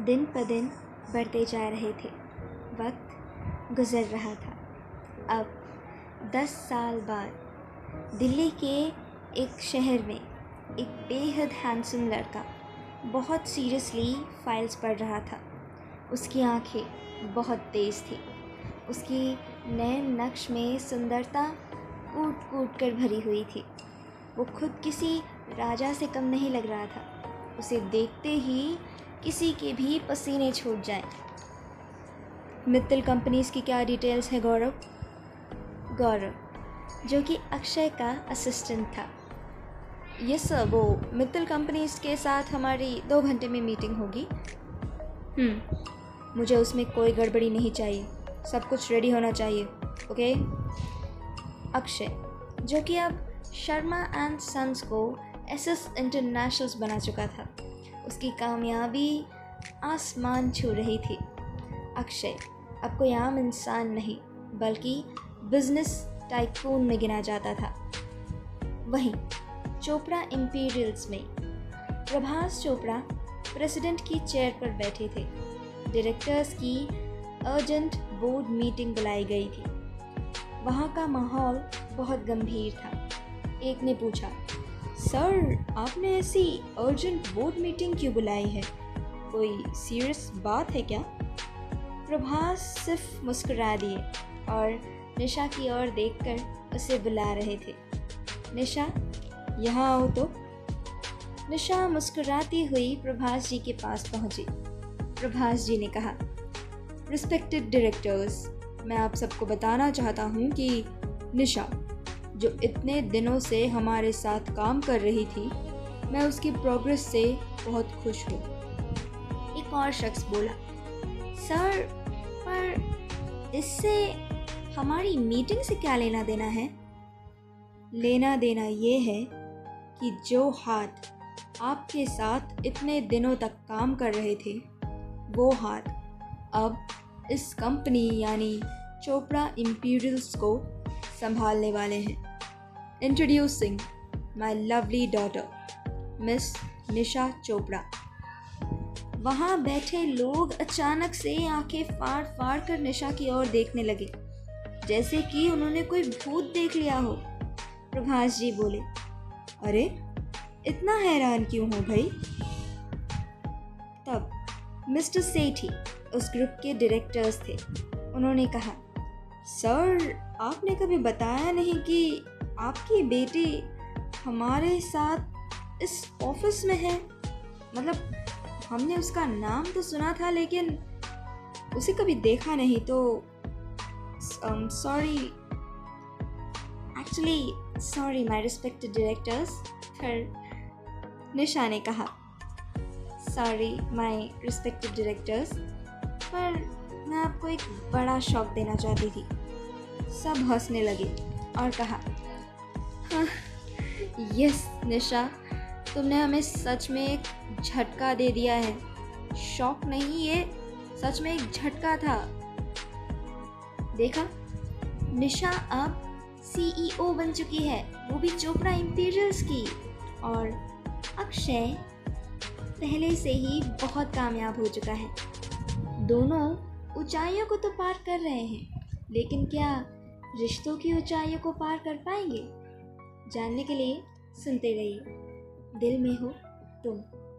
दिन ब दिन बढ़ते जा रहे थे। वक्त गुज़र रहा था। अब दस साल बाद दिल्ली के एक शहर में एक बेहद हैंडसम लड़का बहुत सीरियसली फाइल्स पढ़ रहा था। उसकी आँखें बहुत तेज़ थी। उसकी नए नक्श में सुंदरता कूट कूट कर भरी हुई थी। वो खुद किसी राजा से कम नहीं लग रहा था। उसे देखते ही किसी के भी पसीने छूट जाएँ। मित्तल कंपनीज़ की क्या डिटेल्स है गौरव? गौरव जो कि अक्षय का असिस्टेंट था। यस सर वो मित्तल कंपनीज़ के साथ हमारी दो घंटे में मीटिंग होगी। हम्म, मुझे उसमें कोई गड़बड़ी नहीं चाहिए। सब कुछ रेडी होना चाहिए ओके? अक्षय जो कि अब शर्मा एंड सन्स को एस एस इंटरनेशनल्स बना चुका था। उसकी कामयाबी आसमान छू रही थी। अक्षय, अब कोई आम इंसान नहीं, बल्कि बिज़नेस टाइकून में गिना जाता था। वहीं, चोपड़ा इम्पीरियल्स में, प्रभास चोपड़ा प्रेसिडेंट की चेयर पर बैठे थे। डायरेक्टर्स की अर्जेंट बोर्ड मीटिंग बुलाई गई थी। वहाँ का माहौल बहुत गंभीर था। एक ने पूछा सर आपने ऐसी अर्जेंट बोर्ड मीटिंग क्यों बुलाई है? कोई सीरियस बात है क्या? प्रभास सिर्फ़ मुस्कुरा दिए और निशा की ओर देखकर उसे बुला रहे थे। निशा, यहाँ आओ तो। निशा मुस्कुराती हुई प्रभास जी के पास पहुँची। प्रभास जी ने कहा रिस्पेक्टेड डायरेक्टर्स मैं आप सबको बताना चाहता हूँ कि निशा जो इतने दिनों से हमारे साथ काम कर रही थी, मैं उसकी प्रोग्रेस से बहुत खुश हूँ। एक और शख्स बोला, सर, पर इससे हमारी मीटिंग से क्या लेना देना है? लेना देना ये है कि जो हाथ आपके साथ इतने दिनों तक काम कर रहे थे, वो हाथ अब इस कंपनी यानी चोपड़ा इम्पीरियल्स को संभालने वाले हैं। Introducing my lovely daughter miss Nisha Chopra वहाँ बैठे लोग अचानक से आँखें फाड़ फाड़ कर निशा की ओर देखने लगे, जैसे कि उन्होंने कोई भूत देख लिया हो। प्रभास जी बोले, अरे, इतना हैरान क्यों हो भाई? तब मिस्टर सेठी उस ग्रुप के डायरेक्टर्स थे। उन्होंने कहा, सर, आपने कभी बताया नहीं कि आपकी बेटी हमारे साथ इस ऑफ़िस में है। मतलब हमने उसका नाम तो सुना था, लेकिन उसे कभी देखा नहीं तो sorry actually sorry my respected directors फिर निशा ने कहा सॉरी माय रिस्पेक्टेड डायरेक्टर्स पर मैं आपको एक बड़ा शौक देना चाहती थी। सब हंसने लगे और कहा यस निशा। तुमने हमें सच में एक झटका दे दिया है। शौक नहीं, ये सच में एक झटका था। देखा? निशा अब सीईओ बन चुकी है। वो भी चोपड़ा इंटीरियर्स की। और अक्षय पहले से ही बहुत कामयाब हो चुका है। दोनों ऊंचाइयों को तो पार कर रहे हैं। लेकिन क्या रिश्तों की ऊंचाइयों को पार कर पाएँगे? जानने के लिए सुनते रहिए। दिल में हो तुम।